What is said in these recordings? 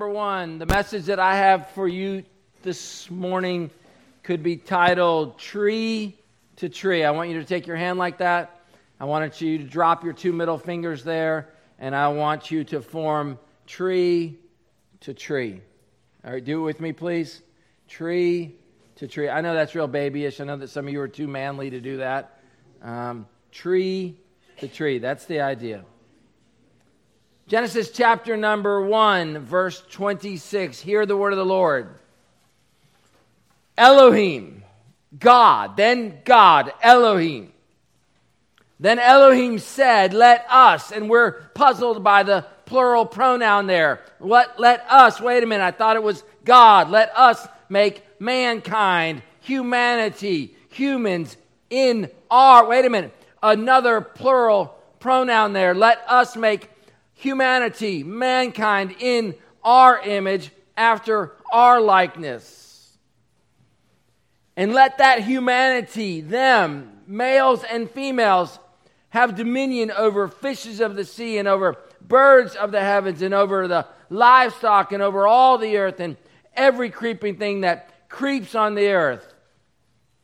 number one. The message that I have for you this morning could be titled Tree to Tree. I want you to take your hand like that. I want you to drop your two middle fingers there, and I want you to form tree to tree. All right, do it with me, please. Tree to tree. I know that's real babyish. I know that some of you are too manly to do that. Um, tree to tree. That's the idea. Genesis chapter number 1, verse 26. Hear the word of the Lord. Elohim, God, then God, Elohim. Then Elohim said, Let us, and we're puzzled by the plural pronoun there. What let us, wait a minute, I thought it was God. Let us make mankind, humanity, humans in our, wait a minute, another plural pronoun there. Let us make humanity, mankind, in our image, after our likeness. And let that humanity, them, males and females, have dominion over fishes of the sea and over birds of the heavens and over the livestock and over all the earth and every creeping thing that creeps on the earth.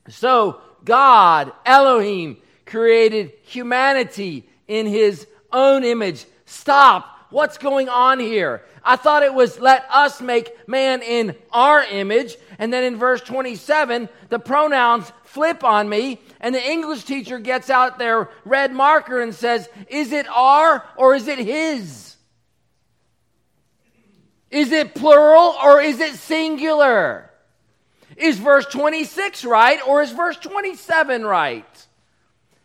So God, Elohim, created humanity in his own image Stop. What's going on here? I thought it was let us make man in our image. And then in verse 27, the pronouns flip on me, and the English teacher gets out their red marker and says, Is it our or is it his? Is it plural or is it singular? Is verse 26 right or is verse 27 right?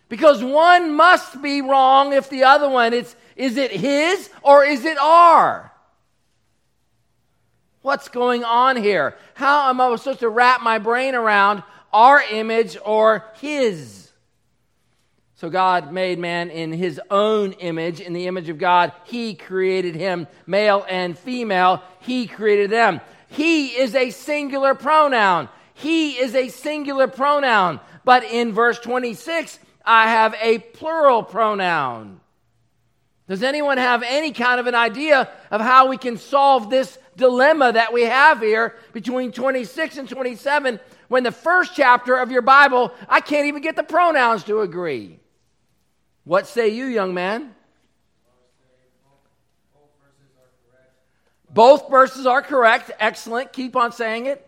Because one must be wrong if the other one, it's is it his or is it our? What's going on here? How am I supposed to wrap my brain around our image or his? So God made man in his own image, in the image of God. He created him, male and female. He created them. He is a singular pronoun. He is a singular pronoun. But in verse 26, I have a plural pronoun. Does anyone have any kind of an idea of how we can solve this dilemma that we have here between 26 and 27 when the first chapter of your Bible, I can't even get the pronouns to agree? What say you, young man? Both verses are correct. Excellent. Keep on saying it.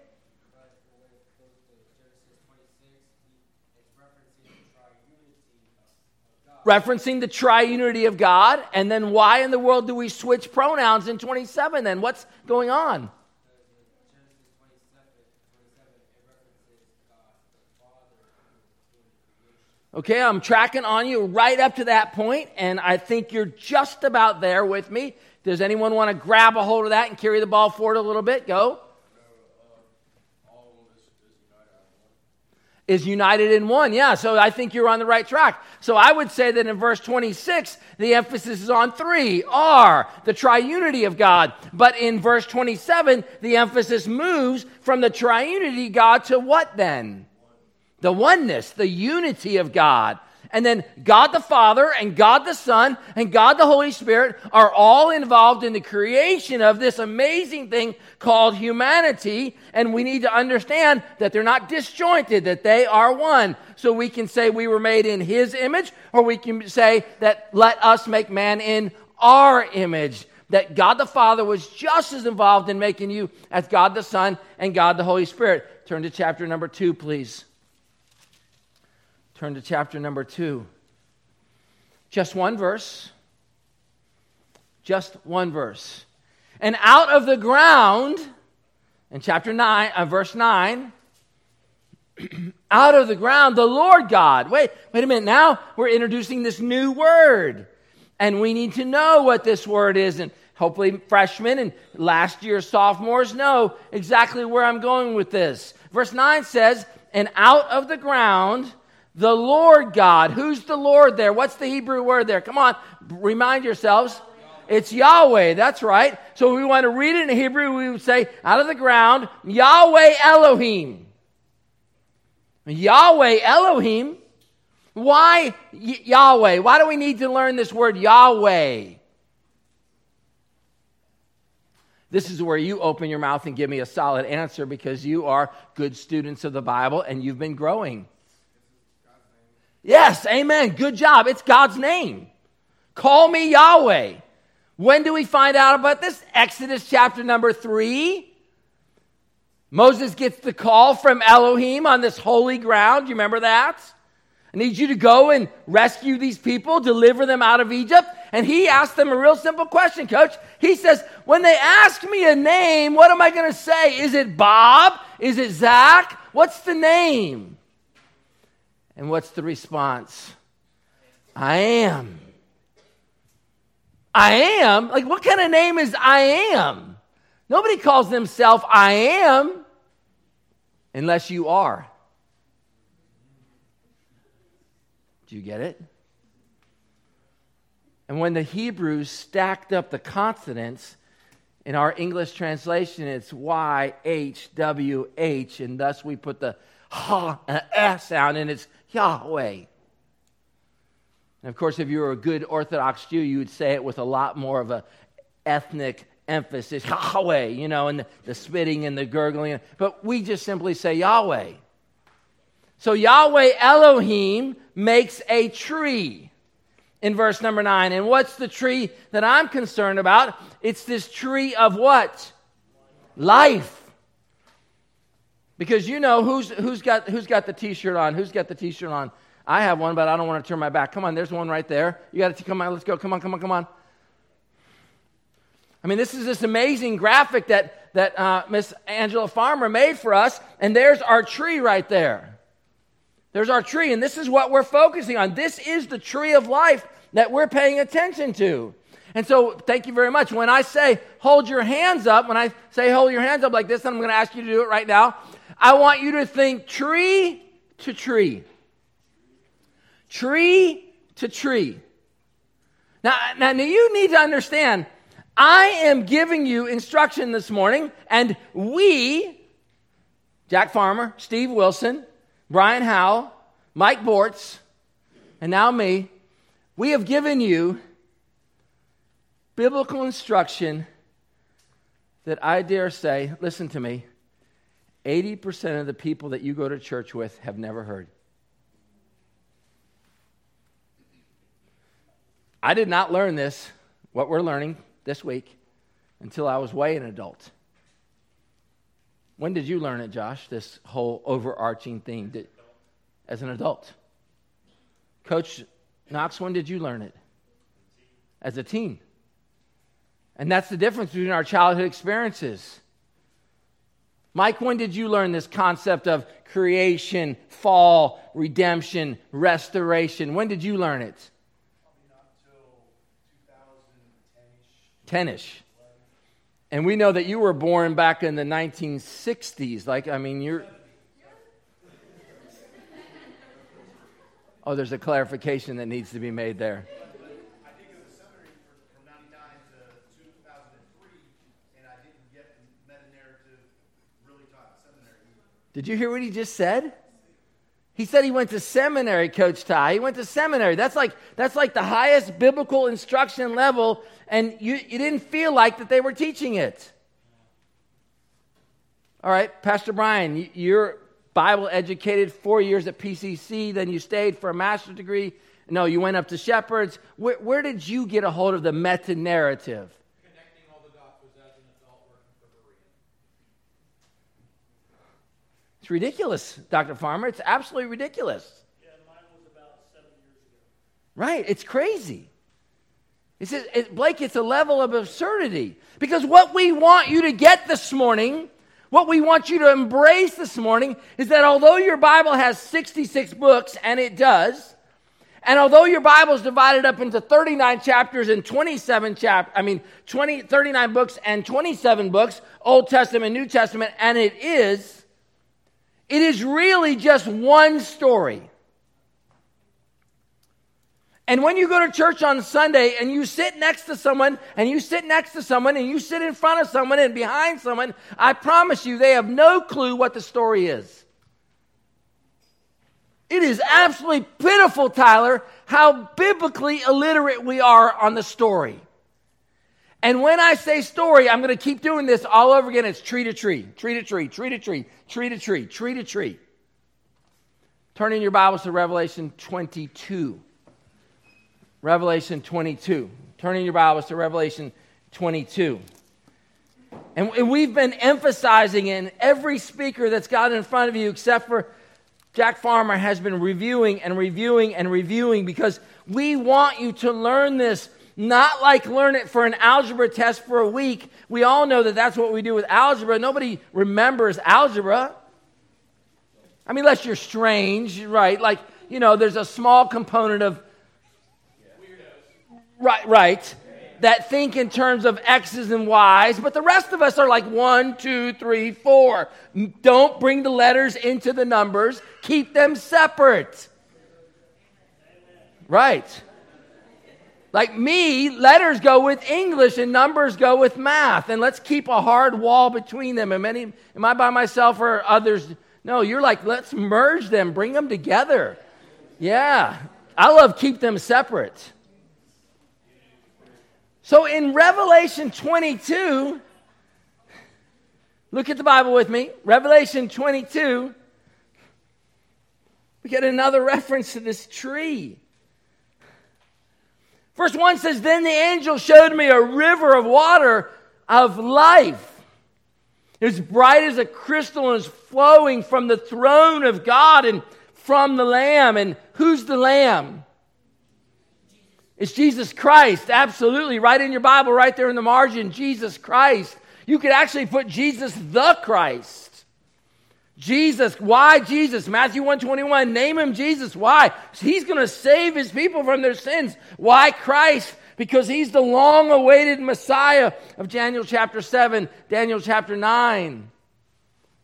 Referencing the triunity of God. And then why in the world do we switch pronouns in 27 then? What's going on? Okay, I'm tracking on you right up to that point, and I think you're just about there with me. Does anyone want to grab a hold of that and carry the ball forward a little bit? Go. Is united in one. Yeah, so I think you're on the right track. So I would say that in verse 26, the emphasis is on three, are the triunity of God. But in verse 27, the emphasis moves from the triunity God to what then? The oneness, the unity of God. And then God the Father and God the Son and God the Holy Spirit are all involved in the creation of this amazing thing called humanity. And we need to understand that they're not disjointed, that they are one. So we can say we were made in His image, or we can say that let us make man in our image. That God the Father was just as involved in making you as God the Son and God the Holy Spirit. Turn to chapter number two, please. Turn to chapter number two. Just one verse. Just one verse. And out of the ground, in chapter 9, uh, verse 9, out of the ground, the Lord God. Wait, wait a minute. Now we're introducing this new word. And we need to know what this word is. And hopefully, freshmen and last year sophomores know exactly where I'm going with this. Verse 9 says, And out of the ground the Lord God. Who's the Lord there? What's the Hebrew word there? Come on, remind yourselves. It's Yahweh, that's right. So we want to read it in Hebrew, we would say, out of the ground, Yahweh Elohim. Yahweh Elohim. Why y- Yahweh? Why do we need to learn this word Yahweh? This is where you open your mouth and give me a solid answer because you are good students of the Bible and you've been growing. Yes, amen. Good job. It's God's name. Call me Yahweh. When do we find out about this? Exodus chapter number three. Moses gets the call from Elohim on this holy ground. You remember that? I need you to go and rescue these people, deliver them out of Egypt. And he asked them a real simple question, coach. He says, When they ask me a name, what am I going to say? Is it Bob? Is it Zach? What's the name? And what's the response? I am. I am? Like, what kind of name is I am? Nobody calls themselves I am unless you are. Do you get it? And when the Hebrews stacked up the consonants, in our English translation, it's Y H W H, and thus we put the ha and s sound, and it's Yahweh. And of course, if you were a good Orthodox Jew, you would say it with a lot more of a ethnic emphasis, Yahweh, you know, and the, the spitting and the gurgling. But we just simply say Yahweh. So Yahweh Elohim makes a tree in verse number nine. And what's the tree that I'm concerned about? It's this tree of what? Life. Because you know who's, who's, got, who's got the t shirt on? Who's got the t shirt on? I have one, but I don't want to turn my back. Come on, there's one right there. You got to come on, let's go. Come on, come on, come on. I mean, this is this amazing graphic that, that uh, Miss Angela Farmer made for us, and there's our tree right there. There's our tree, and this is what we're focusing on. This is the tree of life that we're paying attention to. And so, thank you very much. When I say hold your hands up, when I say hold your hands up like this, and I'm going to ask you to do it right now, I want you to think tree to tree tree to tree. Now, now, you need to understand, I am giving you instruction this morning, and we, Jack Farmer, Steve Wilson, Brian Howell, Mike Bortz, and now me, we have given you biblical instruction that I dare say, listen to me, 80% of the people that you go to church with have never heard. I did not learn this, what we're learning this week, until I was way an adult. When did you learn it, Josh, this whole overarching theme did, as an adult? Coach Knox, when did you learn it? As a teen. And that's the difference between our childhood experiences. Mike, when did you learn this concept of creation, fall, redemption, restoration? When did you learn it? 10ish. And we know that you were born back in the 1960s. Like, I mean, you're. Oh, there's a clarification that needs to be made there. Did you hear what he just said? He said he went to seminary, Coach Ty. He went to seminary. That's like, that's like the highest biblical instruction level, and you, you didn't feel like that they were teaching it. All right, Pastor Brian, you're Bible educated, four years at PCC, then you stayed for a master's degree. No, you went up to Shepherds. Where, where did you get a hold of the meta narrative? It's ridiculous, Dr. Farmer. It's absolutely ridiculous. Yeah, mine was about seven years ago. Right. It's crazy. It says, it, Blake, it's a level of absurdity. Because what we want you to get this morning, what we want you to embrace this morning, is that although your Bible has 66 books, and it does, and although your Bible is divided up into 39 chapters and 27 chap I mean 20 39 books and 27 books, Old Testament, New Testament, and it is it is really just one story. And when you go to church on Sunday and you sit next to someone and you sit next to someone and you sit in front of someone and behind someone, I promise you they have no clue what the story is. It is absolutely pitiful, Tyler, how biblically illiterate we are on the story. And when I say story, I'm going to keep doing this all over again. It's tree to tree, tree to tree, tree to tree, tree to tree, tree to tree. Turn in your Bibles to Revelation 22. Revelation 22. Turn in your Bibles to Revelation 22. And, we've been emphasizing in every speaker that's got in front of you, except for Jack Farmer, has been reviewing and reviewing and reviewing because we want you to learn this not like learn it for an algebra test for a week. We all know that that's what we do with algebra. Nobody remembers algebra. I mean, unless you're strange, right? Like, you know, there's a small component of. Right, right. That think in terms of X's and Y's, but the rest of us are like one, two, three, four. Don't bring the letters into the numbers, keep them separate. Right. Like me, letters go with English and numbers go with math. And let's keep a hard wall between them. Am, any, am I by myself or others? No, you're like, let's merge them, bring them together. Yeah. I love keep them separate. So in Revelation 22, look at the Bible with me. Revelation 22, we get another reference to this tree. Verse 1 says, Then the angel showed me a river of water of life. It's bright as a crystal and is flowing from the throne of God and from the Lamb. And who's the Lamb? It's Jesus Christ. Absolutely. Right in your Bible, right there in the margin, Jesus Christ. You could actually put Jesus the Christ. Jesus, why Jesus? Matthew 121, name him Jesus. Why? He's going to save his people from their sins. Why Christ? Because he's the long awaited Messiah of Daniel chapter 7, Daniel chapter 9.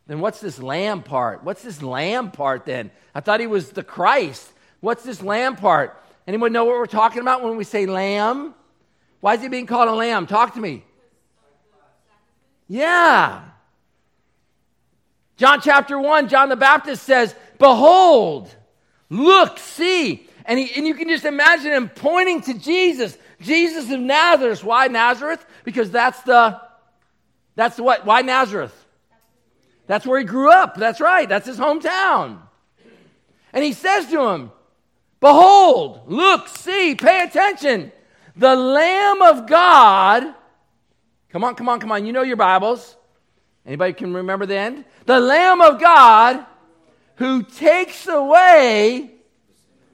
Then what's this lamb part? What's this lamb part then? I thought he was the Christ. What's this lamb part? Anyone know what we're talking about when we say lamb? Why is he being called a lamb? Talk to me. Yeah. John chapter 1, John the Baptist says, Behold, look, see. And, he, and you can just imagine him pointing to Jesus, Jesus of Nazareth. Why Nazareth? Because that's the, that's the what? Why Nazareth? That's where he grew up. That's right. That's his hometown. And he says to him, Behold, look, see, pay attention. The Lamb of God. Come on, come on, come on. You know your Bibles. Anybody can remember the end? The Lamb of God who takes away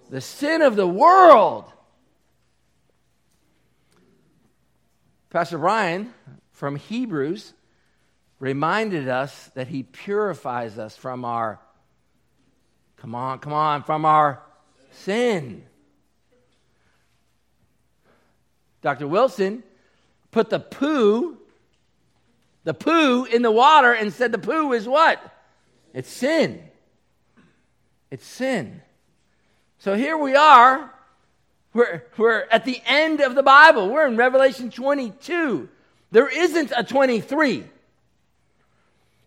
the sin of the world. Pastor Brian from Hebrews reminded us that he purifies us from our, come on, come on, from our sin. Dr. Wilson put the poo the poo in the water and said the poo is what? It's sin. It's sin. So here we are. We're, we're at the end of the Bible. We're in Revelation 22. There isn't a 23.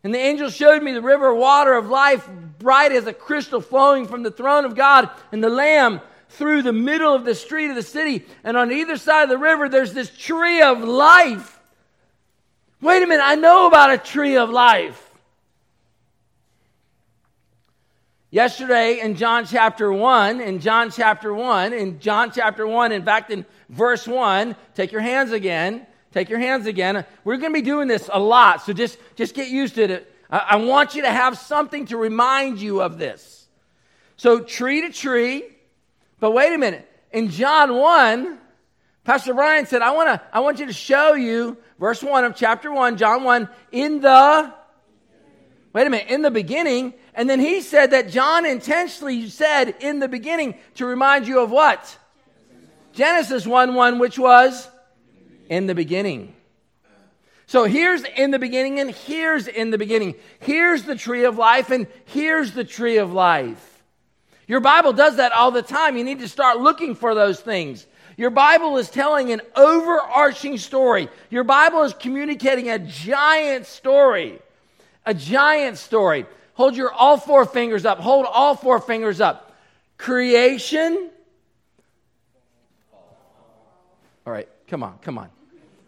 And the angel showed me the river water of life, bright as a crystal flowing from the throne of God and the Lamb through the middle of the street of the city. And on either side of the river, there's this tree of life Wait a minute, I know about a tree of life. Yesterday in John chapter 1, in John chapter 1, in John chapter 1, in fact, in verse 1, take your hands again. Take your hands again. We're going to be doing this a lot, so just, just get used to it. I, I want you to have something to remind you of this. So, tree to tree, but wait a minute. In John 1, Pastor Brian said, I, wanna, I want you to show you, verse 1 of chapter 1, John 1, in the, wait a minute, in the beginning. And then he said that John intentionally said in the beginning to remind you of what? Genesis 1 1, which was in the beginning. So here's in the beginning, and here's in the beginning. Here's the tree of life, and here's the tree of life. Your Bible does that all the time. You need to start looking for those things. Your Bible is telling an overarching story. Your Bible is communicating a giant story. A giant story. Hold your all four fingers up. Hold all four fingers up. Creation. All right, come on, come on.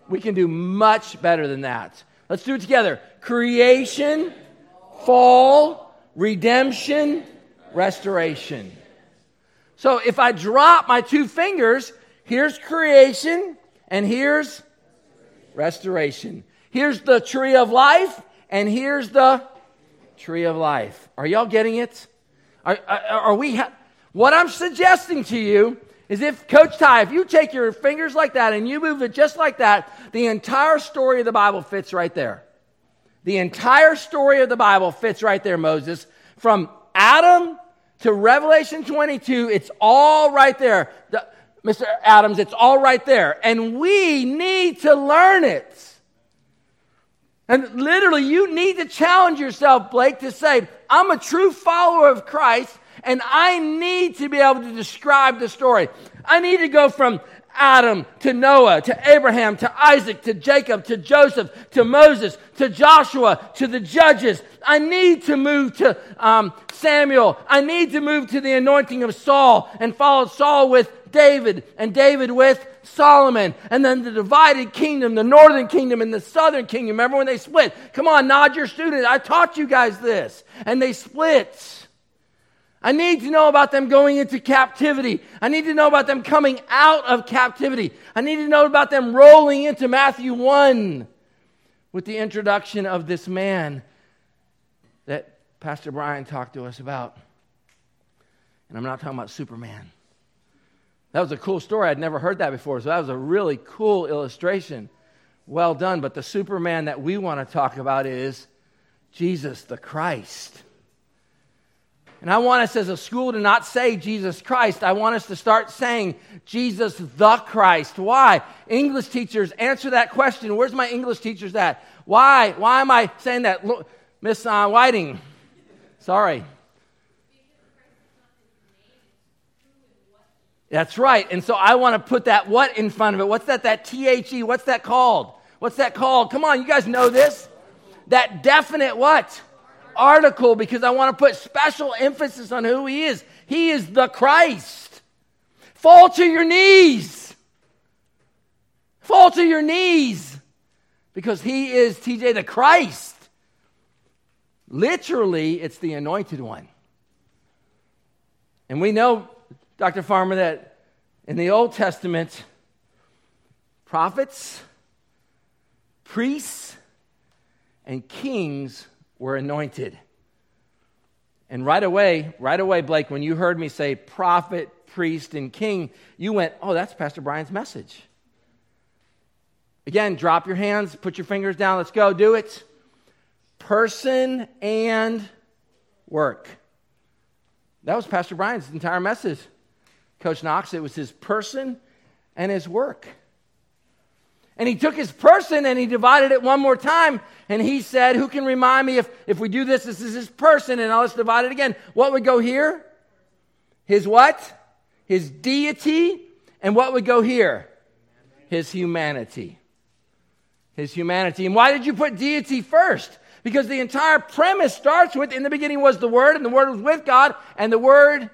We can do much better than that. Let's do it together. Creation, fall, redemption, restoration. So if I drop my two fingers, here's creation and here's restoration. Here's the tree of life and here's the tree of life. Are y'all getting it? Are, are, are we? Ha- what I'm suggesting to you is if Coach Ty, if you take your fingers like that and you move it just like that, the entire story of the Bible fits right there. The entire story of the Bible fits right there, Moses. From Adam to Revelation 22, it's all right there. The, Mr. Adams, it's all right there. And we need to learn it. And literally, you need to challenge yourself, Blake, to say, I'm a true follower of Christ, and I need to be able to describe the story. I need to go from Adam to Noah to Abraham to Isaac to Jacob to Joseph to Moses to Joshua to the judges. I need to move to um, Samuel. I need to move to the anointing of Saul and follow Saul with David and David with Solomon. And then the divided kingdom, the northern kingdom and the southern kingdom. Remember when they split? Come on, nod your student. I taught you guys this. And they split. I need to know about them going into captivity. I need to know about them coming out of captivity. I need to know about them rolling into Matthew 1 with the introduction of this man that Pastor Brian talked to us about. And I'm not talking about Superman. That was a cool story. I'd never heard that before. So that was a really cool illustration. Well done. But the Superman that we want to talk about is Jesus the Christ. And I want us as a school to not say Jesus Christ. I want us to start saying Jesus the Christ. Why? English teachers, answer that question. Where's my English teachers at? Why? Why am I saying that? Look, Miss uh, Whiting, sorry. That's right. And so I want to put that what in front of it. What's that? That T H E. What's that called? What's that called? Come on, you guys know this. That definite what? Article, because I want to put special emphasis on who he is. He is the Christ. Fall to your knees. Fall to your knees. Because he is TJ the Christ. Literally, it's the anointed one. And we know Dr. Farmer, that in the Old Testament, prophets, priests, and kings were anointed. And right away, right away, Blake, when you heard me say prophet, priest, and king, you went, oh, that's Pastor Brian's message. Again, drop your hands, put your fingers down, let's go, do it. Person and work. That was Pastor Brian's entire message. Coach Knox, it was his person and his work. And he took his person and he divided it one more time. And he said, Who can remind me if, if we do this, this is his person, and now let's divide it again. What would go here? His what? His deity. And what would go here? His humanity. His humanity. And why did you put deity first? Because the entire premise starts with in the beginning was the Word, and the Word was with God, and the Word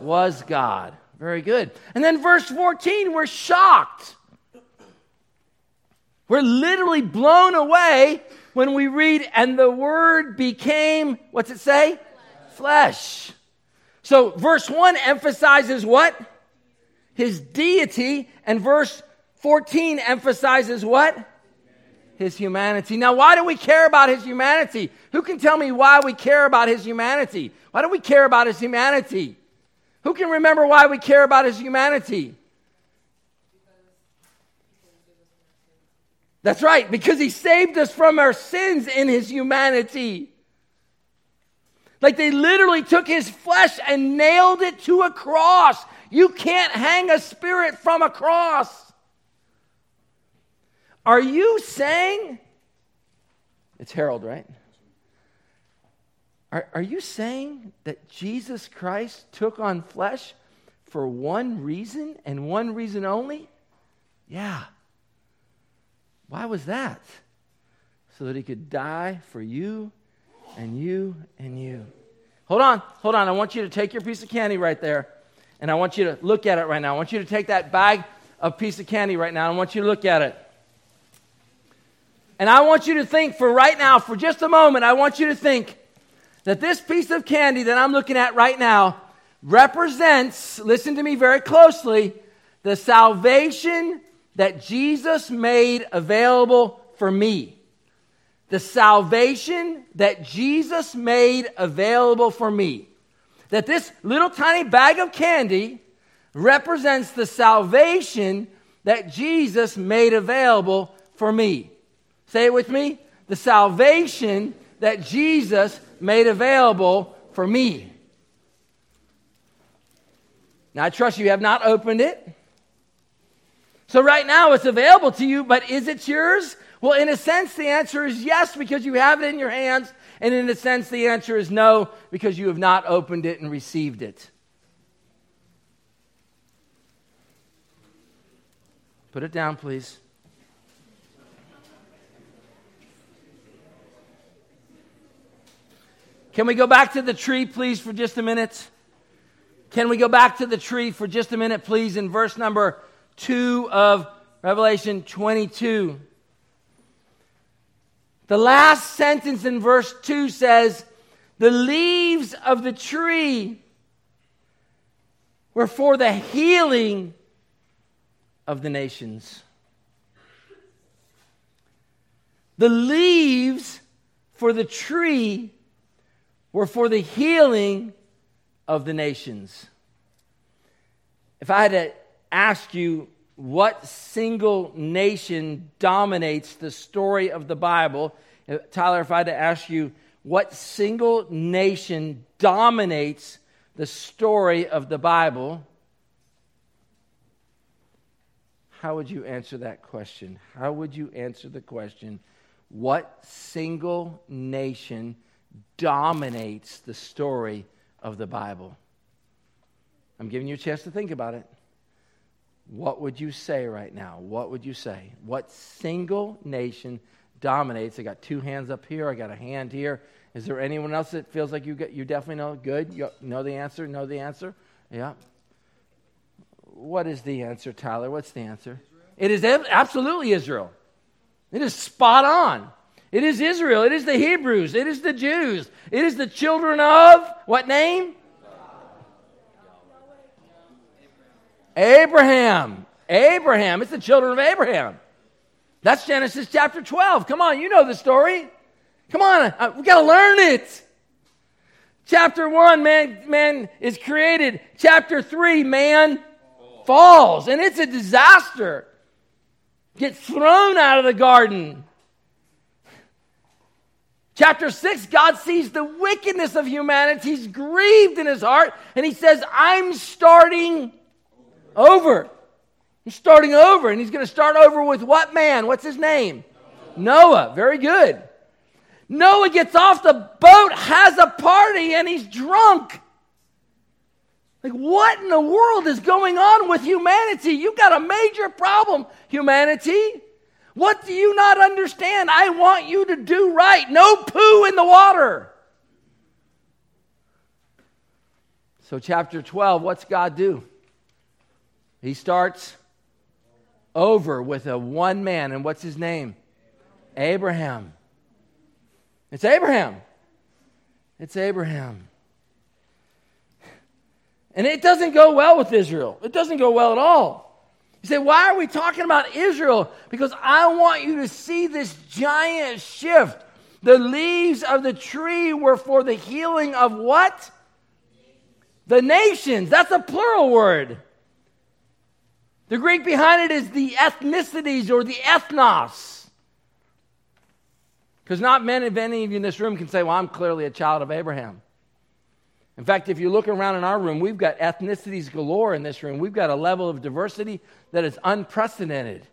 was God. Very good. And then verse 14, we're shocked. We're literally blown away when we read, and the word became, what's it say? Flesh. So verse 1 emphasizes what? His deity. And verse 14 emphasizes what? His humanity. Now, why do we care about his humanity? Who can tell me why we care about his humanity? Why do we care about his humanity? Who can remember why we care about his humanity? That's right, because he saved us from our sins in his humanity. Like they literally took his flesh and nailed it to a cross. You can't hang a spirit from a cross. Are you saying, it's Harold, right? Are, are you saying that Jesus Christ took on flesh for one reason and one reason only? Yeah. Why was that? So that he could die for you and you and you. Hold on, hold on. I want you to take your piece of candy right there, and I want you to look at it right now. I want you to take that bag of piece of candy right now. And I want you to look at it. And I want you to think for right now, for just a moment, I want you to think that this piece of candy that I'm looking at right now represents, listen to me very closely, the salvation that Jesus made available for me. The salvation that Jesus made available for me. That this little tiny bag of candy represents the salvation that Jesus made available for me. Say it with me. The salvation that Jesus made available for me. Now, I trust you have not opened it. So, right now, it's available to you, but is it yours? Well, in a sense, the answer is yes, because you have it in your hands. And in a sense, the answer is no, because you have not opened it and received it. Put it down, please. Can we go back to the tree, please, for just a minute? Can we go back to the tree for just a minute, please, in verse number 2 of Revelation 22? The last sentence in verse 2 says, The leaves of the tree were for the healing of the nations. The leaves for the tree were for the healing of the nations. If I had to ask you what single nation dominates the story of the Bible, uh, Tyler, if I had to ask you what single nation dominates the story of the Bible, how would you answer that question? How would you answer the question, what single nation dominates the story of the Bible. I'm giving you a chance to think about it. What would you say right now? What would you say? What single nation dominates? I got two hands up here. I got a hand here. Is there anyone else that feels like you get, you definitely know? Good. You know the answer? Know the answer? Yeah. What is the answer, Tyler? What's the answer? It is absolutely Israel. It is spot on. It is Israel. It is the Hebrews. It is the Jews. It is the children of what name? Abraham. Abraham. It's the children of Abraham. That's Genesis chapter 12. Come on, you know the story. Come on, uh, we got to learn it. Chapter 1, man, man is created. Chapter 3, man falls. And it's a disaster. Gets thrown out of the garden. Chapter 6, God sees the wickedness of humanity. He's grieved in his heart, and he says, I'm starting over. He's starting over, and he's going to start over with what man? What's his name? Noah. Very good. Noah gets off the boat, has a party, and he's drunk. Like, what in the world is going on with humanity? You've got a major problem, humanity. What do you not understand? I want you to do right. No poo in the water. So, chapter 12, what's God do? He starts over with a one man, and what's his name? Abraham. It's Abraham. It's Abraham. And it doesn't go well with Israel. It doesn't go well at all. You say, why are we talking about Israel? Because I want you to see this giant shift. The leaves of the tree were for the healing of what? The nations. That's a plural word. The Greek behind it is the ethnicities or the ethnos. Because not many, many of you in this room can say, well, I'm clearly a child of Abraham. In fact, if you look around in our room, we've got ethnicities galore in this room. We've got a level of diversity that is unprecedented.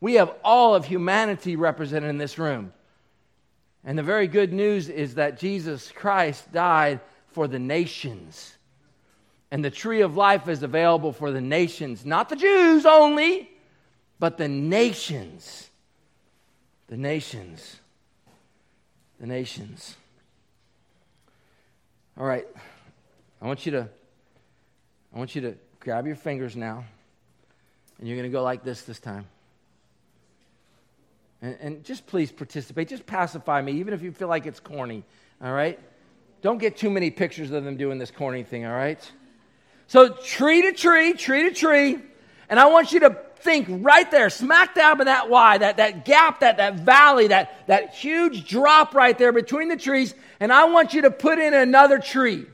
We have all of humanity represented in this room. And the very good news is that Jesus Christ died for the nations. And the tree of life is available for the nations, not the Jews only, but the nations. The nations. The nations. All right. I want you to I want you to grab your fingers now. And you're going to go like this this time. And, and just please participate. Just pacify me, even if you feel like it's corny. All right? Don't get too many pictures of them doing this corny thing, all right? So, tree to tree, tree to tree. And I want you to think right there, smack dab in that Y, that, that gap, that, that valley, that, that huge drop right there between the trees. And I want you to put in another tree.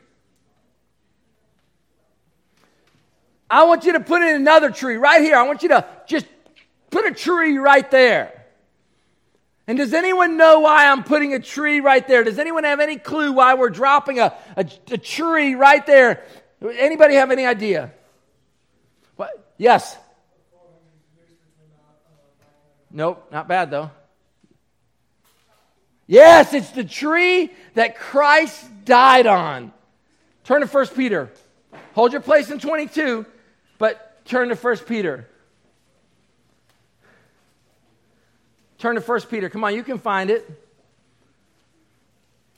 I want you to put in another tree right here. I want you to just put a tree right there. And does anyone know why I'm putting a tree right there? Does anyone have any clue why we're dropping a, a, a tree right there? Anybody have any idea? What? Yes. Nope, not bad though. Yes, it's the tree that Christ died on. Turn to 1 Peter. Hold your place in 22, but turn to 1 Peter. Turn to 1 Peter. Come on, you can find it.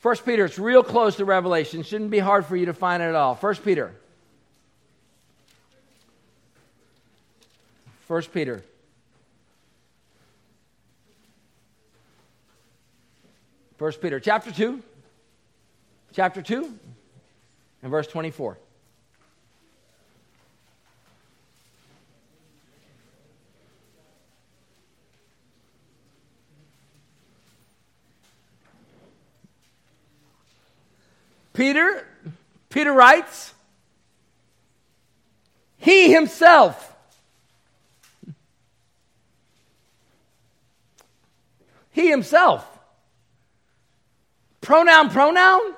1 Peter, it's real close to Revelation. Shouldn't be hard for you to find it at all. 1 Peter. 1 Peter. First Peter chapter 2, chapter 2, and verse 24. Peter, Peter writes, He himself He himself. Pronoun, pronoun?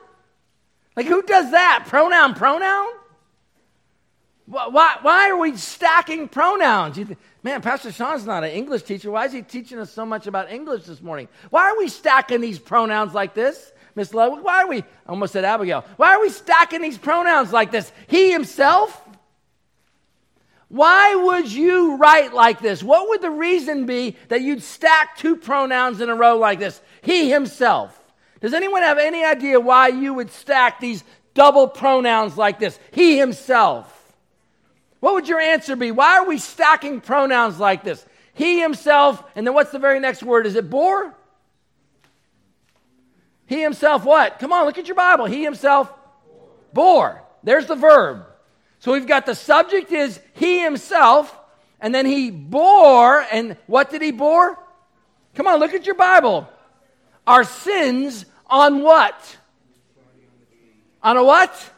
Like, who does that? Pronoun, pronoun? Why, why are we stacking pronouns? Think, Man, Pastor Sean's not an English teacher. Why is he teaching us so much about English this morning? Why are we stacking these pronouns like this? Miss Love, why are we, I almost said Abigail, why are we stacking these pronouns like this? He himself? Why would you write like this? What would the reason be that you'd stack two pronouns in a row like this? He himself. Does anyone have any idea why you would stack these double pronouns like this? He himself. What would your answer be? Why are we stacking pronouns like this? He himself, and then what's the very next word? Is it bore? He himself what? Come on, look at your Bible. He himself bore. There's the verb. So we've got the subject is he himself, and then he bore, and what did he bore? Come on, look at your Bible. Our sins on what? On a what?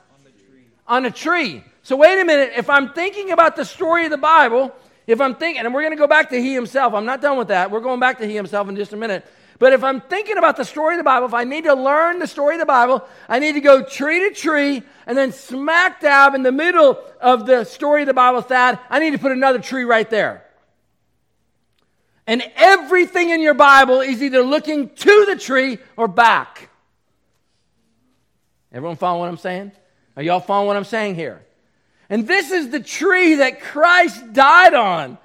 On a tree. So wait a minute. If I'm thinking about the story of the Bible, if I'm thinking, and we're going to go back to he himself, I'm not done with that. We're going back to he himself in just a minute. But if I'm thinking about the story of the Bible, if I need to learn the story of the Bible, I need to go tree to tree and then smack dab in the middle of the story of the Bible, Thad, I need to put another tree right there. And everything in your Bible is either looking to the tree or back. Everyone follow what I'm saying? Are y'all following what I'm saying here? And this is the tree that Christ died on.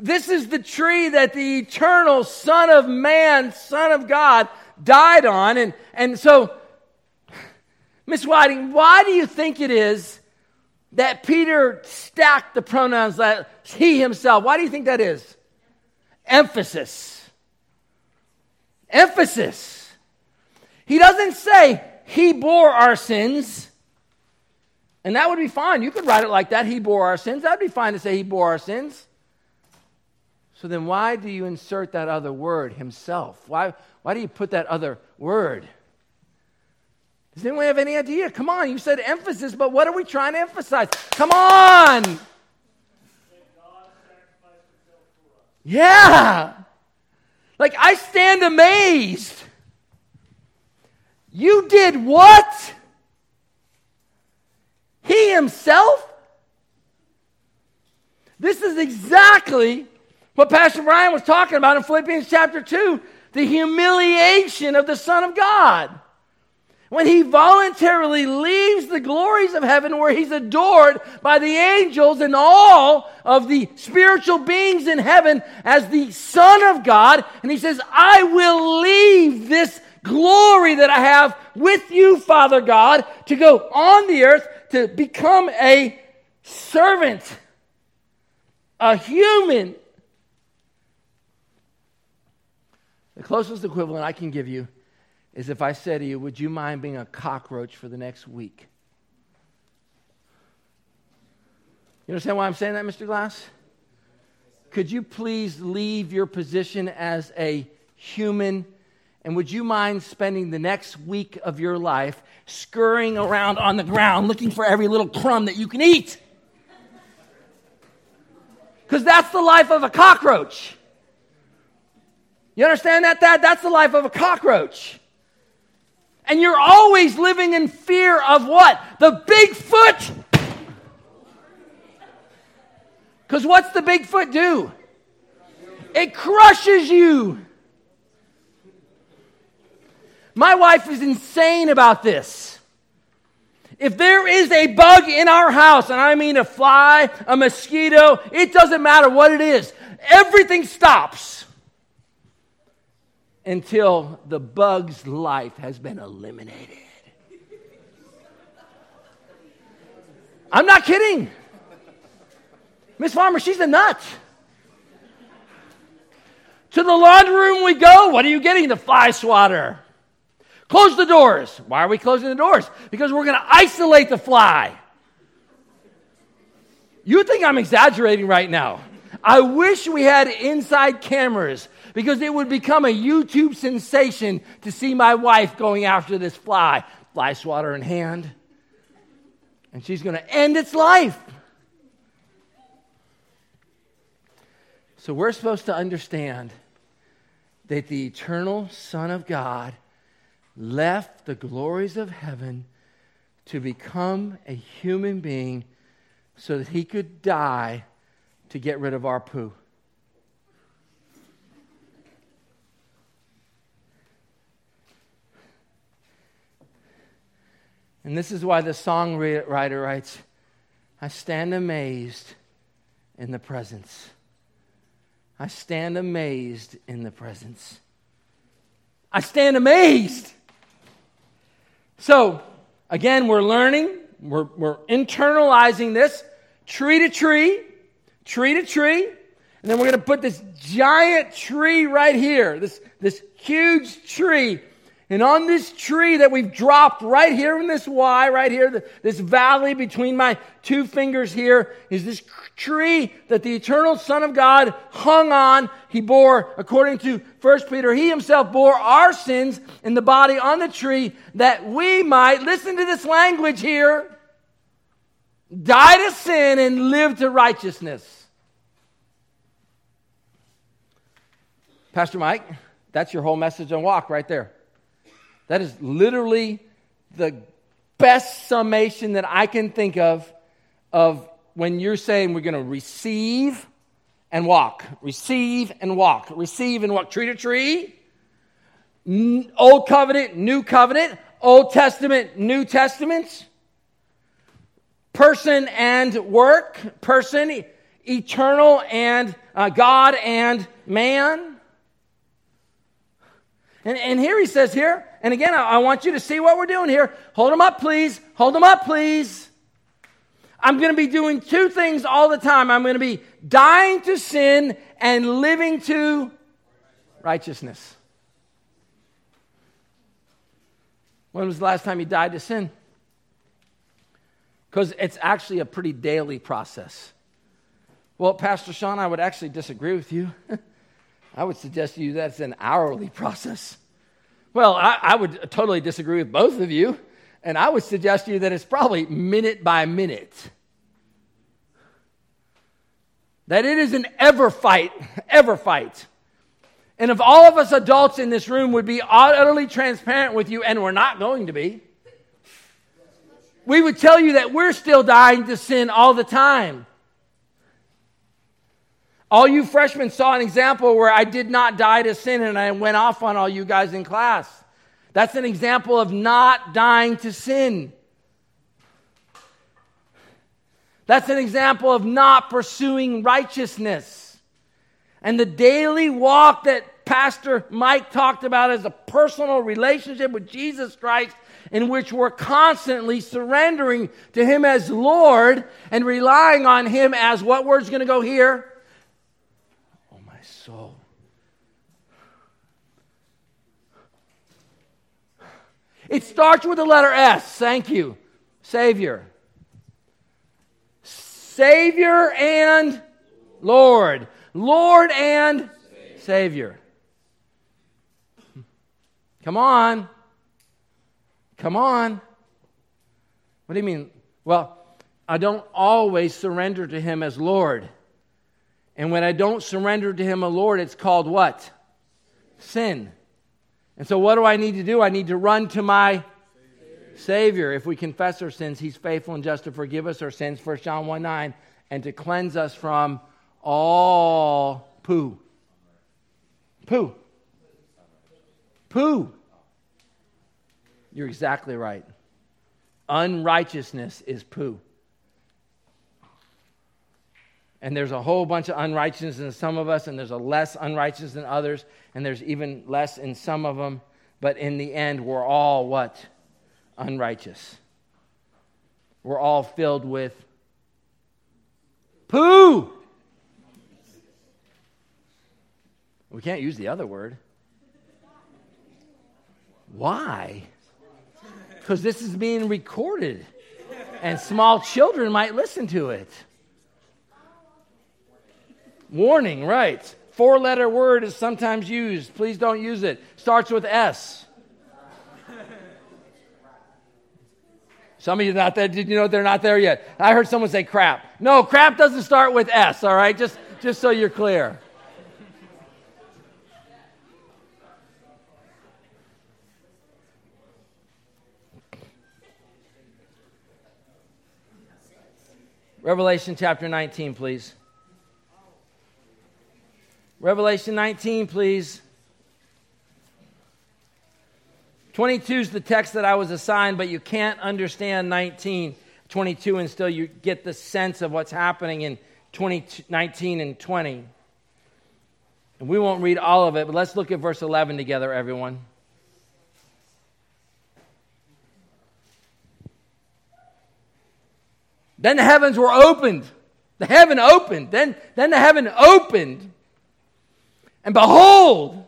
This is the tree that the eternal Son of Man, Son of God, died on. And, and so, Miss Whiting, why do you think it is that Peter stacked the pronouns that he himself? Why do you think that is? Emphasis. Emphasis. He doesn't say he bore our sins. And that would be fine. You could write it like that. He bore our sins. That'd be fine to say he bore our sins. So then, why do you insert that other word, himself? Why, why do you put that other word? Does anyone have any idea? Come on, you said emphasis, but what are we trying to emphasize? Come on! Yeah! Like, I stand amazed. You did what? He himself? This is exactly what Pastor Brian was talking about in Philippians chapter 2 the humiliation of the Son of God. When he voluntarily leaves the glories of heaven where he's adored by the angels and all of the spiritual beings in heaven as the Son of God, and he says, I will leave this glory that I have with you, Father God, to go on the earth to become a servant, a human The closest equivalent I can give you is if I said to you, Would you mind being a cockroach for the next week? You understand why I'm saying that, Mr. Glass? Could you please leave your position as a human? And would you mind spending the next week of your life scurrying around on the ground looking for every little crumb that you can eat? Because that's the life of a cockroach. You understand that, Dad? That's the life of a cockroach. And you're always living in fear of what? The Bigfoot. Because what's the Bigfoot do? It crushes you. My wife is insane about this. If there is a bug in our house, and I mean a fly, a mosquito, it doesn't matter what it is, everything stops until the bug's life has been eliminated. I'm not kidding. Miss Farmer, she's a nut. To the laundry room we go. What are you getting? The fly swatter. Close the doors. Why are we closing the doors? Because we're going to isolate the fly. You think I'm exaggerating right now. I wish we had inside cameras because it would become a YouTube sensation to see my wife going after this fly, fly swatter in hand. And she's going to end its life. So we're supposed to understand that the eternal Son of God left the glories of heaven to become a human being so that he could die to get rid of our poo. And this is why the songwriter writes, I stand amazed in the presence. I stand amazed in the presence. I stand amazed. So, again, we're learning, we're, we're internalizing this tree to tree, tree to tree, and then we're going to put this giant tree right here, this, this huge tree. And on this tree that we've dropped right here in this Y, right here, this valley between my two fingers here, is this tree that the eternal Son of God hung on. He bore, according to 1 Peter, he himself bore our sins in the body on the tree that we might, listen to this language here, die to sin and live to righteousness. Pastor Mike, that's your whole message on walk right there. That is literally the best summation that I can think of of when you're saying we're going to receive and walk, receive and walk, receive and walk, tree to tree, Old Covenant, New Covenant, Old Testament, New Testament, person and work, person, eternal and uh, God and man. And, and here he says here, and again, I, I want you to see what we're doing here. Hold them up, please. Hold them up, please. I'm going to be doing two things all the time. I'm going to be dying to sin and living to righteousness. When was the last time you died to sin? Because it's actually a pretty daily process. Well, Pastor Sean, I would actually disagree with you. I would suggest to you that's an hourly process. Well, I, I, would totally disagree with both of you, and I would suggest to you that it's probably minute by minute. That it is an ever fight, ever fight. And if all of us adults in this room would be utterly transparent with you, and we're not going to be, we would tell you that we're still dying to sin all the time. All you freshmen saw an example where I did not die to sin and I went off on all you guys in class. That's an example of not dying to sin. That's an example of not pursuing righteousness. And the daily walk that Pastor Mike talked about as a personal relationship with Jesus Christ, in which we're constantly surrendering to Him as Lord and relying on Him as what word's going to go here? soul. It starts with the letter S. Thank you. Savior. Savior and Lord. Lord and Savior. Come on. Come on. What do you mean? Well, I don't always surrender to Him as Lord. And when I don't surrender to Him as Lord, it's called what? Sin. And so, what do I need to do? I need to run to my Savior. If we confess our sins, He's faithful and just to forgive us our sins, 1 John 1 9, and to cleanse us from all poo. Poo. Poo. You're exactly right. Unrighteousness is poo. And there's a whole bunch of unrighteousness in some of us, and there's a less unrighteousness than others, and there's even less in some of them. But in the end, we're all what? Unrighteous. We're all filled with poo. We can't use the other word. Why? Because this is being recorded, and small children might listen to it. Warning, right. Four letter word is sometimes used. Please don't use it. Starts with S. Some of you not there. Did you know they're not there yet? I heard someone say crap. No, crap doesn't start with S, all right? Just, just so you're clear. Revelation chapter 19, please. Revelation 19, please. 22 is the text that I was assigned, but you can't understand 19, 22 until you get the sense of what's happening in 20, 19 and 20. And we won't read all of it, but let's look at verse 11 together, everyone. Then the heavens were opened. The heaven opened. Then, then the heaven opened. And behold,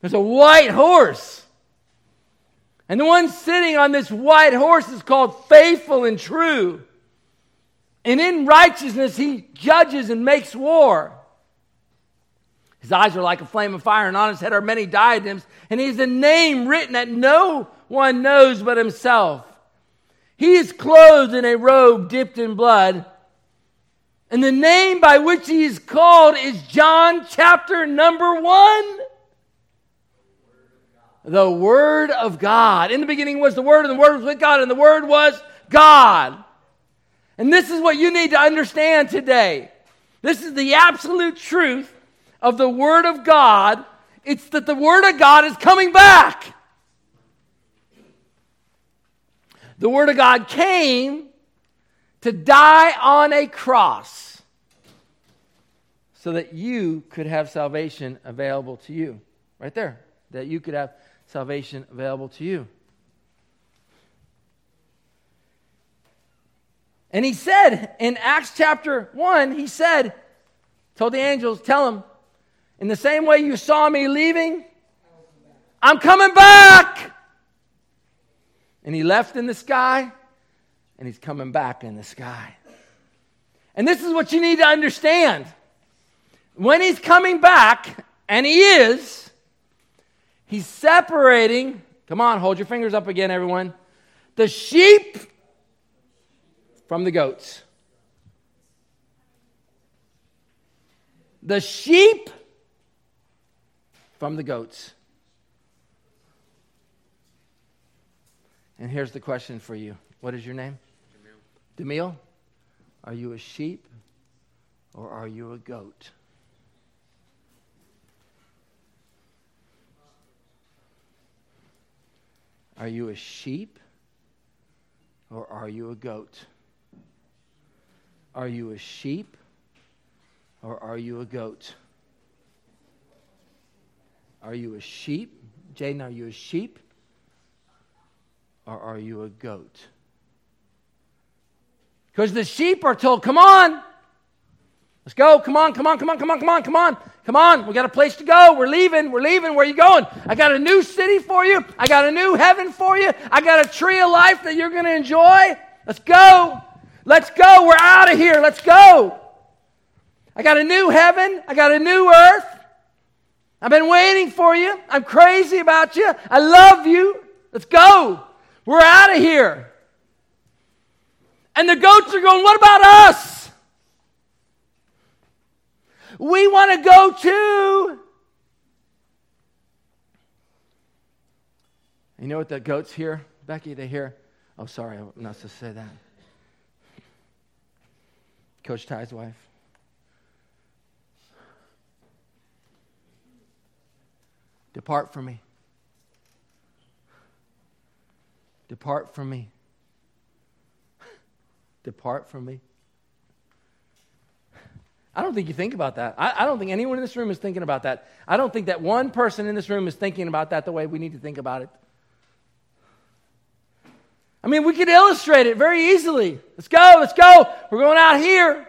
there's a white horse. And the one sitting on this white horse is called faithful and true. And in righteousness, he judges and makes war. His eyes are like a flame of fire, and on his head are many diadems. And he has a name written that no one knows but himself. He is clothed in a robe dipped in blood. And the name by which he is called is John chapter number one. The Word of God. In the beginning was the Word, and the Word was with God, and the Word was God. And this is what you need to understand today. This is the absolute truth of the Word of God. It's that the Word of God is coming back. The Word of God came to die on a cross so that you could have salvation available to you. Right there. That you could have salvation available to you. And he said in Acts chapter 1, he said, told the angels, tell them, in the same way you saw me leaving, I'm coming back. And he left in the sky, and he's coming back in the sky. And this is what you need to understand. When he's coming back, and he is, he's separating, come on, hold your fingers up again, everyone, the sheep from the goats. The sheep from the goats. And here's the question for you What is your name? Demil. Demil? Are you a sheep or are you a goat? Are you a sheep or are you a goat? Are you a sheep or are you a goat? Are you a sheep? Jaden, are you a sheep or are you a goat? Because the sheep are told, come on, Let's go. Come on, come on, come on, come on, come on, come on. Come on. We got a place to go. We're leaving. We're leaving. Where are you going? I got a new city for you. I got a new heaven for you. I got a tree of life that you're going to enjoy. Let's go. Let's go. We're out of here. Let's go. I got a new heaven. I got a new earth. I've been waiting for you. I'm crazy about you. I love you. Let's go. We're out of here. And the goats are going, What about us? We want to go too. You know what the goats hear? Becky, they hear, oh, sorry, I'm not supposed to say that. Coach Ty's wife. Depart from me. Depart from me. Depart from me. I don't think you think about that. I, I, don't think anyone in this room is thinking about that. I don't think that one person in this room is thinking about that the way we need to think about it. I mean, we could illustrate it very easily. Let's go, let's go. We're going out here.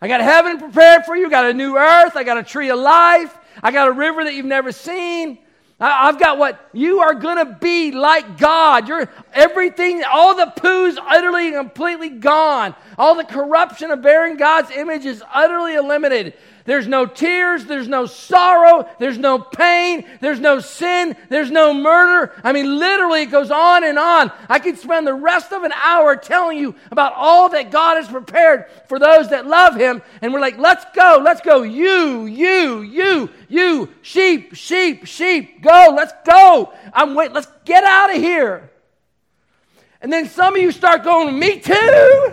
I got heaven prepared for you. I got a new earth. I got a tree of life. I got a river that you've never seen. I've got what you are going to be like God. You're everything, all the poo's utterly and completely gone. All the corruption of bearing God's image is utterly eliminated. There's no tears, there's no sorrow, there's no pain, there's no sin, there's no murder. I mean, literally, it goes on and on. I could spend the rest of an hour telling you about all that God has prepared for those that love Him. And we're like, let's go, let's go. You, you, you, you, sheep, sheep, sheep, go, let's go. I'm waiting, let's get out of here. And then some of you start going, me too.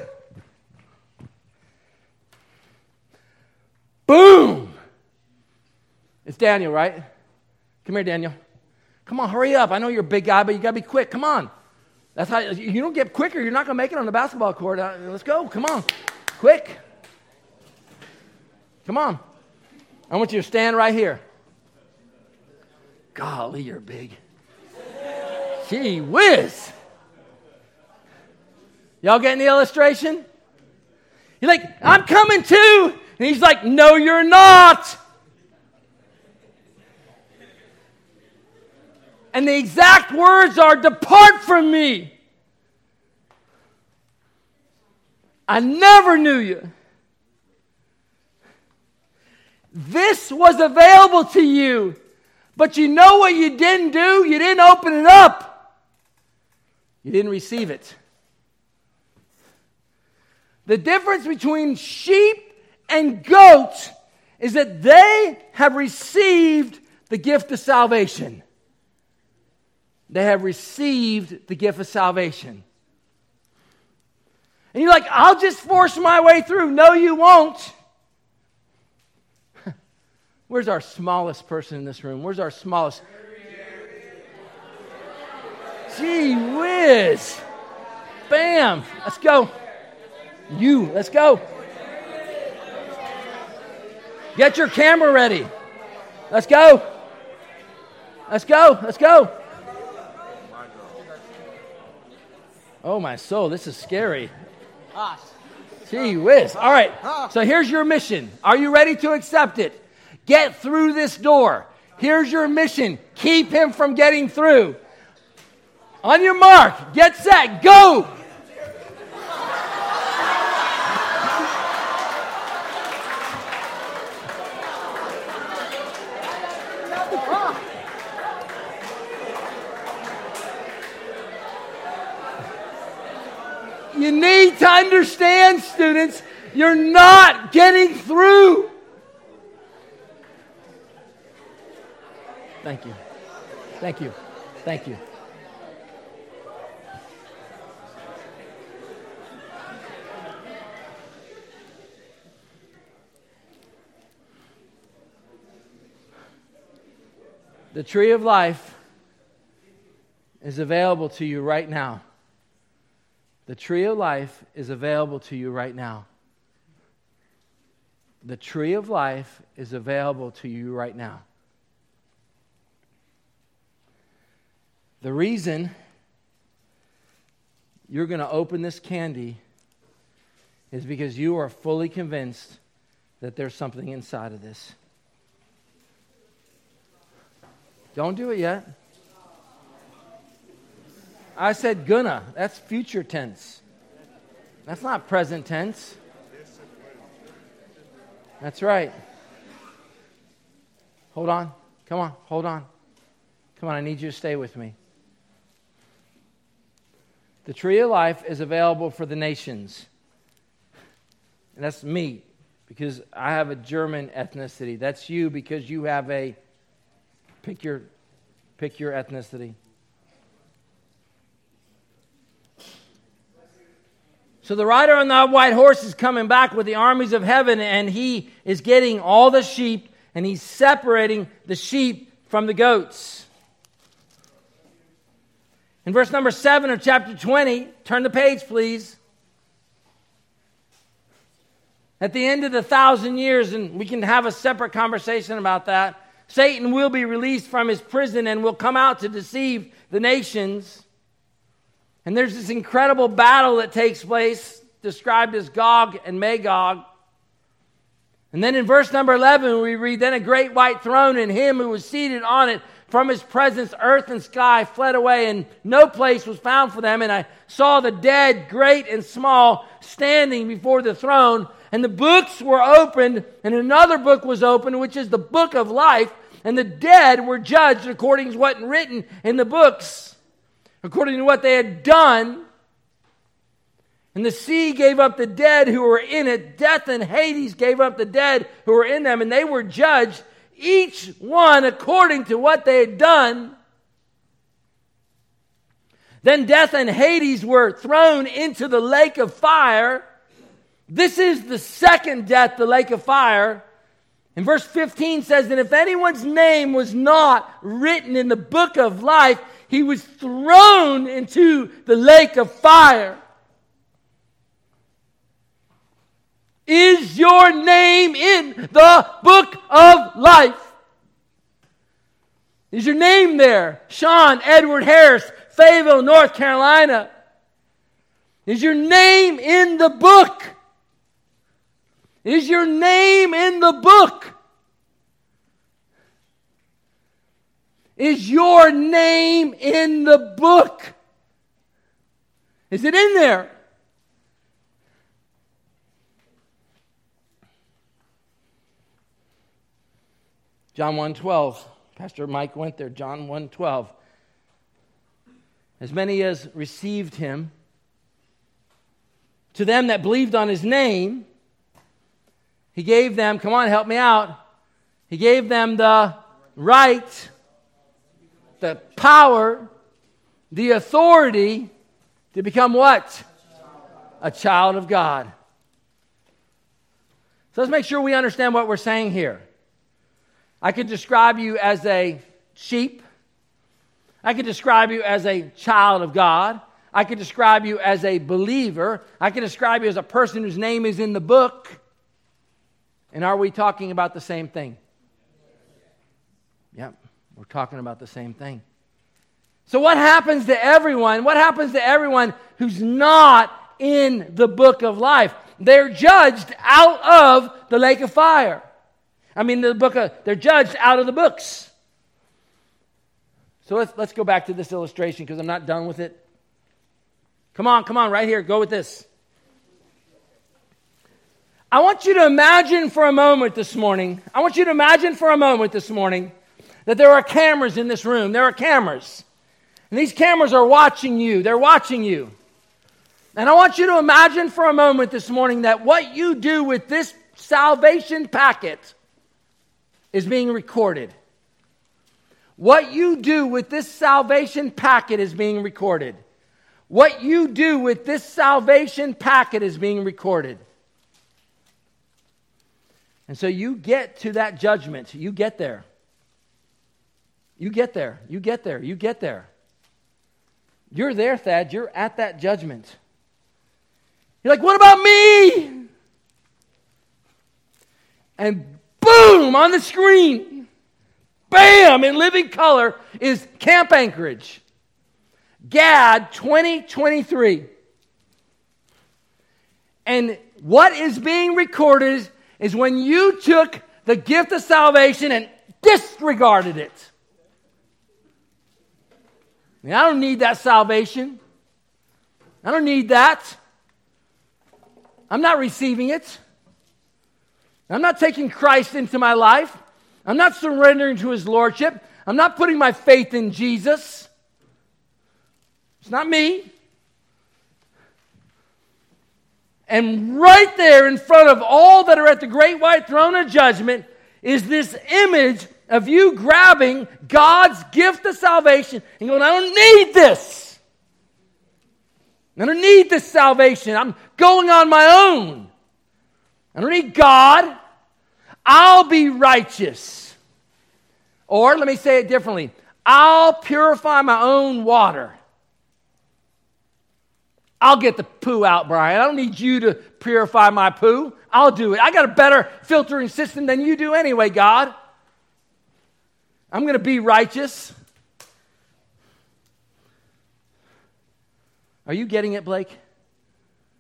Boom! It's Daniel, right? Come here, Daniel. Come on, hurry up. I know you're a big guy, but you got to be quick. Come on. That's how you don't get quicker. You're not going to make it on the basketball court. Uh, let's go. Come on. Quick. Come on. I want you to stand right here. Golly, you're big. Gee whiz. Y'all getting the illustration? You're like, I'm coming too. And he's like, No, you're not. And the exact words are, Depart from me. I never knew you. This was available to you. But you know what you didn't do? You didn't open it up. You didn't receive it. The difference between sheep and goats is that they have received the gift of salvation. They have received the gift of salvation. And you're like, I'll just force my way through. No, you won't. Where's our smallest person in this room? Where's our smallest? Gee whiz. Bam. Let's go. You, let's go. Get your camera ready. Let's go. Let's go. Let's go. Oh, my soul. This is scary. Gee whiz. All right. So here's your mission. Are you ready to accept it? Get through this door. Here's your mission. Keep him from getting through. On your mark. Get set. Go. You need to understand, students, you're not getting through. Thank you. Thank you. Thank you. The tree of life is available to you right now. The tree of life is available to you right now. The tree of life is available to you right now. The reason you're going to open this candy is because you are fully convinced that there's something inside of this. Don't do it yet. I said gonna. That's future tense. That's not present tense. That's right. Hold on. Come on. Hold on. Come on. I need you to stay with me. The tree of life is available for the nations. And that's me because I have a German ethnicity. That's you because you have a pick your pick your ethnicity. So the rider on the white horse is coming back with the armies of heaven, and he is getting all the sheep, and he's separating the sheep from the goats. In verse number 7 of chapter 20, turn the page, please. At the end of the thousand years, and we can have a separate conversation about that, Satan will be released from his prison and will come out to deceive the nations. And there's this incredible battle that takes place, described as Gog and Magog. And then in verse number 11, we read, Then a great white throne, and him who was seated on it, from his presence, earth and sky fled away, and no place was found for them. And I saw the dead, great and small, standing before the throne. And the books were opened, and another book was opened, which is the book of life. And the dead were judged according to what written in the books according to what they had done. And the sea gave up the dead who were in it. Death and Hades gave up the dead who were in them, and they were judged, each one according to what they had done. Then death and Hades were thrown into the lake of fire. This is the second death, the lake of fire. And verse 15 says that if anyone's name was not written in the book of life, he was thrown into the lake of fire. Is your name in the book of life? Is your name there? Sean Edward Harris, Fayetteville, North Carolina. Is your name in the book? Is your name in the book? Is your name in the book? Is it in there? John 1:12. Pastor Mike went there. John 1:12. As many as received him, to them that believed on his name, he gave them, come on, help me out. He gave them the right the power, the authority to become what? A child of God. So let's make sure we understand what we're saying here. I could describe you as a sheep. I could describe you as a child of God. I could describe you as a believer. I could describe you as a person whose name is in the book. And are we talking about the same thing? Yep. We're talking about the same thing. So, what happens to everyone? What happens to everyone who's not in the book of life? They're judged out of the lake of fire. I mean, the book of, they're judged out of the books. So let's, let's go back to this illustration because I'm not done with it. Come on, come on, right here. Go with this. I want you to imagine for a moment this morning. I want you to imagine for a moment this morning that there are cameras in this room. There are cameras. And these cameras are watching you. They're watching you. And I want you to imagine for a moment this morning that what you do with this salvation packet is being recorded. What you do with this salvation packet is being recorded. What you do with this salvation packet is being recorded. And so you get to that judgment. You get there. You get there. You get there. You get there. You're there, Thad. You're at that judgment. You're like, what about me? And boom, on the screen, bam, in living color is Camp Anchorage. Gad 2023. And what is being recorded is when you took the gift of salvation and disregarded it. I, mean, I don't need that salvation. I don't need that. I'm not receiving it. I'm not taking Christ into my life. I'm not surrendering to his lordship. I'm not putting my faith in Jesus. It's not me. And right there in front of all that are at the great white throne of judgment is this image of you grabbing God's gift of salvation and going, I don't need this. I don't need this salvation. I'm going on my own. I don't need God. I'll be righteous. Or let me say it differently I'll purify my own water. I'll get the poo out, Brian. I don't need you to purify my poo. I'll do it. I got a better filtering system than you do anyway, God. I'm going to be righteous. Are you getting it, Blake?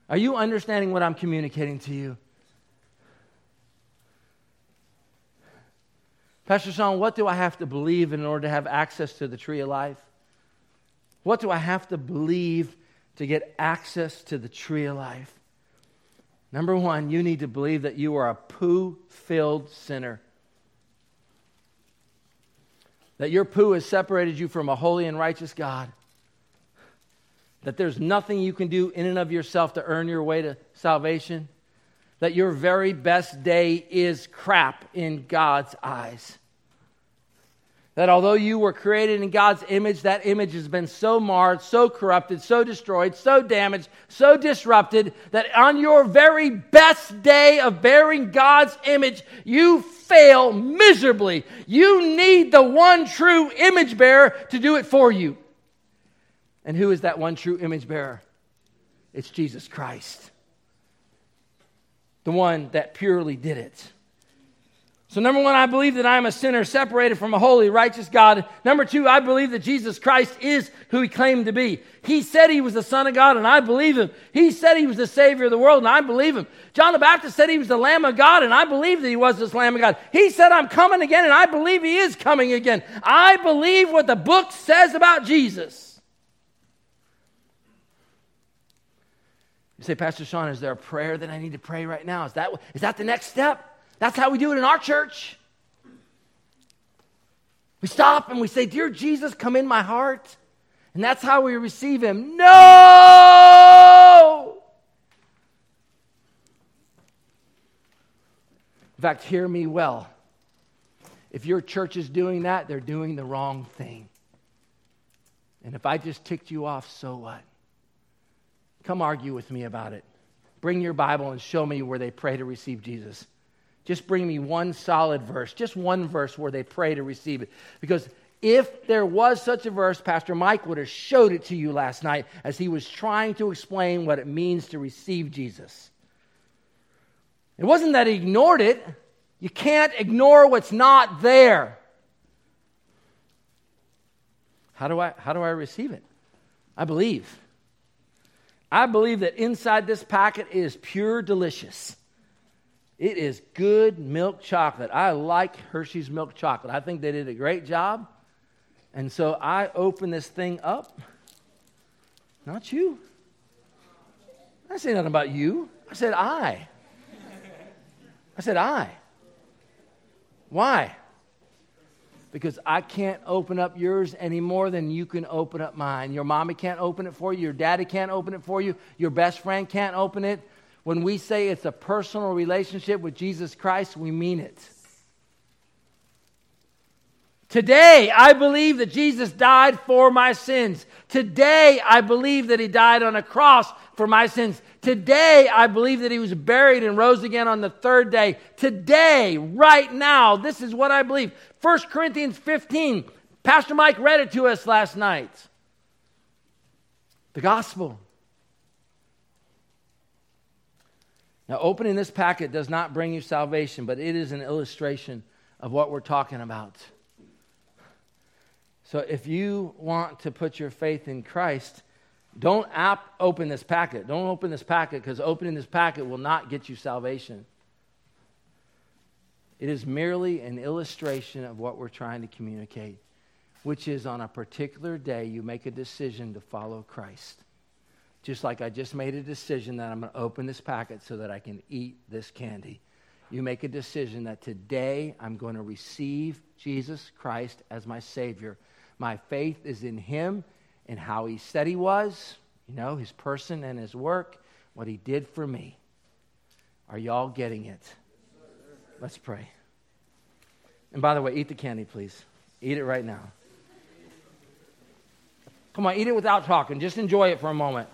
Are you understanding what I'm communicating to you? Pastor Sean, what do I have to believe in order to have access to the tree of life? What do I have to believe to get access to the tree of life? Number one, you need to believe that you are a poo filled sinner. That your poo has separated you from a holy and righteous God. That there's nothing you can do in and of yourself to earn your way to salvation that your very best day is crap in God's eyes. That although you were created in God's image, that image has been so marred, so corrupted, so destroyed, so damaged, so disrupted, that on your very best day of bearing God's image, you fail miserably. You need the one true image bearer to do it for you. And who is that one true image bearer? It's Jesus Christ the one that purely did it. So, number one, I believe that I am a sinner separated from a holy, righteous God. Number two, I believe that Jesus Christ is who he claimed to be. He said he was the Son of God, and I believe him. He said he was the Savior of the world, and I believe him. John the Baptist said he was the Lamb of God, and I believe that he was this Lamb of God. He said, I'm coming again, and I believe he is coming again. I believe what the book says about Jesus. You say, Pastor Sean, is there a prayer that I need to pray right now? Is that, is that the next step? That's how we do it in our church. We stop and we say, Dear Jesus, come in my heart. And that's how we receive him. No! In fact, hear me well. If your church is doing that, they're doing the wrong thing. And if I just ticked you off, so what? Come argue with me about it. Bring your Bible and show me where they pray to receive Jesus. Just bring me one solid verse, just one verse where they pray to receive it. Because if there was such a verse, Pastor Mike would have showed it to you last night as he was trying to explain what it means to receive Jesus. It wasn't that he ignored it. You can't ignore what's not there. How do I, how do I receive it? I believe. I believe that inside this packet is pure delicious. It is good milk chocolate. I like Hershey's milk chocolate. I think they did a great job. And so I open this thing up. Not you. I say nothing about you. I said I. I said I. Why? because I can't open up yours any more than you can open up mine. Your mommy can't open it for you. Your daddy can't open it for you. Your best friend can't open it. When we say it's a personal relationship with Jesus Christ, we mean it. Today, I believe that Jesus died for my sins. Today, I believe that he died on a cross for my sins. Today, I believe that he was buried and rose again on the third day. Today, right now, this is what I believe. 1 Corinthians 15. Pastor Mike read it to us last night. The gospel. Now, opening this packet does not bring you salvation, but it is an illustration of what we're talking about. So, if you want to put your faith in Christ, Don't app open this packet. Don't open this packet because opening this packet will not get you salvation. It is merely an illustration of what we're trying to communicate, which is on a particular day you make a decision to follow Christ. Just like I just made a decision that I'm going to open this packet so that I can eat this candy. You make a decision that today I'm going to receive Jesus Christ as my Savior. My faith is in Him and how He said He was, you know, His person and His work, what He did for me. Are y'all getting it? Let's pray. And by the way, eat the candy, please. Eat it right now. Come on, eat it without talking. Just enjoy it for a moment.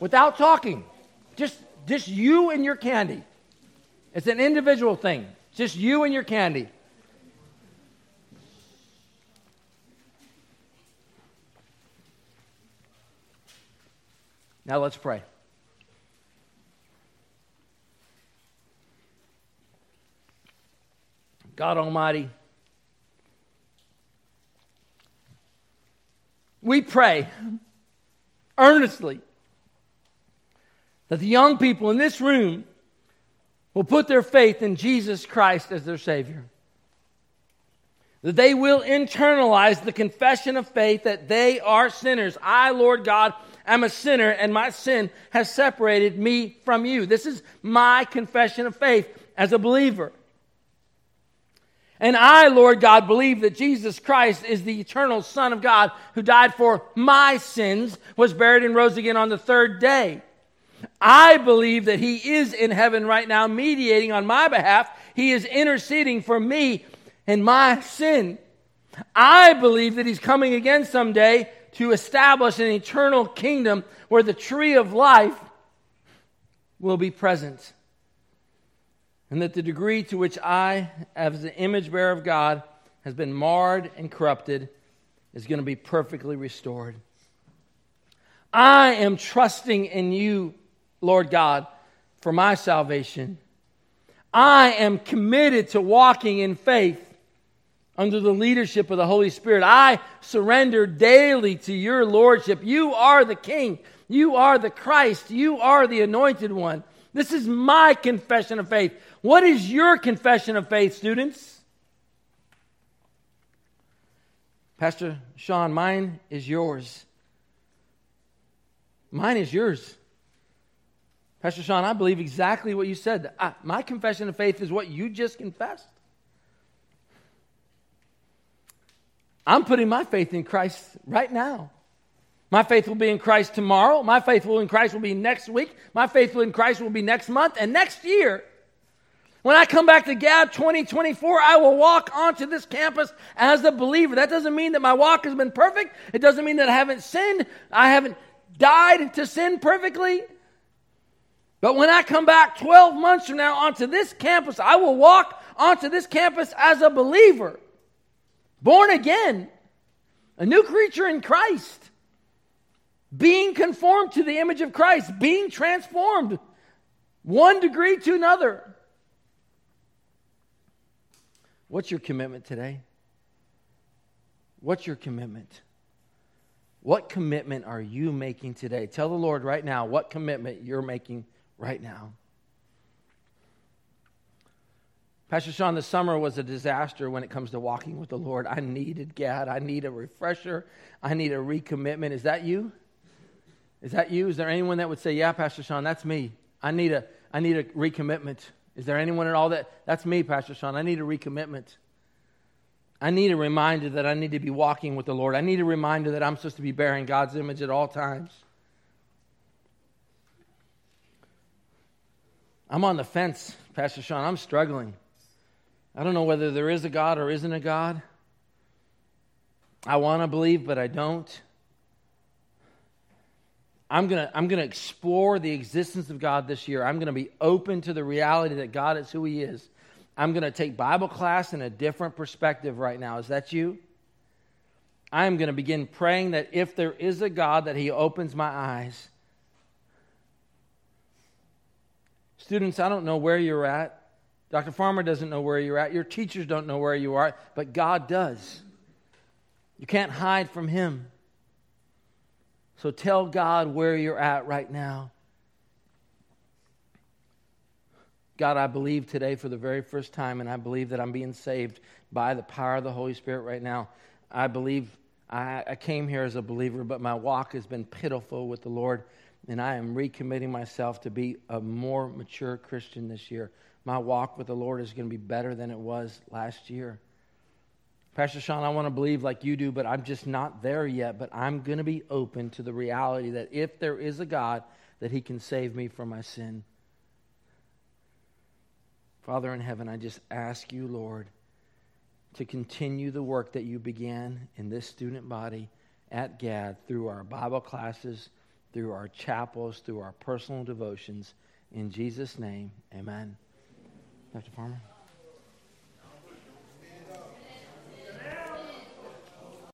Without talking. Just, just you and your candy. It's an individual thing. Just you and your candy. Now let's pray. God Almighty, we pray earnestly that the young people in this room will put their faith in Jesus Christ as their Savior. That they will internalize the confession of faith that they are sinners. I, Lord God, am a sinner and my sin has separated me from you. This is my confession of faith as a believer. And I, Lord God, believe that Jesus Christ is the eternal Son of God who died for my sins, was buried, and rose again on the third day. I believe that He is in heaven right now, mediating on my behalf. He is interceding for me and my sin. I believe that He's coming again someday to establish an eternal kingdom where the tree of life will be present and that the degree to which I, as the image bearer of God, has been marred and corrupted is going to be perfectly restored. I am trusting in you, Lord God, for my salvation. I am committed to walking in faith under the leadership of the Holy Spirit. I surrender daily to your lordship. You are the King. You are the Christ. You are the anointed one. This is my confession of faith. What is your confession of faith, students? Pastor Sean, mine is yours. Mine is yours. Pastor Sean, I believe exactly what you said. I, my confession of faith is what you just confessed. I'm putting my faith in Christ right now. My faith will be in Christ tomorrow. My faith will in Christ will be next week. My faith will in Christ will be next month and next year. When I come back to Gad 2024, I will walk onto this campus as a believer. That doesn't mean that my walk has been perfect. It doesn't mean that I haven't sinned. I haven't died to sin perfectly. But when I come back 12 months from now onto this campus, I will walk onto this campus as a believer, born again, a new creature in Christ, being conformed to the image of Christ, being transformed one degree to another. What's your commitment today? What's your commitment? What commitment are you making today? Tell the Lord right now what commitment you're making right now. Pastor Sean, the summer was a disaster when it comes to walking with the Lord. I needed Gad. I need a refresher. I need a recommitment. Is that you? Is that you? Is there anyone that would say, Yeah, Pastor Sean, that's me? I need a, I need a recommitment. Is there anyone at all that? That's me, Pastor Sean. I need a recommitment. I need a reminder that I need to be walking with the Lord. I need a reminder that I'm supposed to be bearing God's image at all times. I'm on the fence, Pastor Sean. I'm struggling. I don't know whether there is a God or isn't a God. I want to believe, but I don't. I'm going to I'm going to explore the existence of God this year. I'm going to be open to the reality that God is who He is. I'm going to take Bible class in a different perspective right now. Is that you? I am going to begin praying that if there is a God, that He opens my eyes. Students, I don't know where you're at. Dr. Farmer doesn't know where you're at. Your teachers don't know where you are, but God does. You can't hide from Him. So tell God where you're at right now. God, I believe today for the very first time, and I believe that I'm being saved by the power of the Holy Spirit right now. I believe I, I came here as a believer, but my walk has been pitiful with the Lord, and I am recommitting myself to be a more mature Christian this year. My walk with the Lord is going to be better than it was last year. Pastor Sean, I want to believe like you do, but I'm just not there yet. But I'm going to be open to the reality that if there is a God, that He can save me from my sin. Father in heaven, I just ask you, Lord, to continue the work that you began in this student body at GAD through our Bible classes, through our chapels, through our personal devotions. In Jesus' name, amen. Dr. Farmer?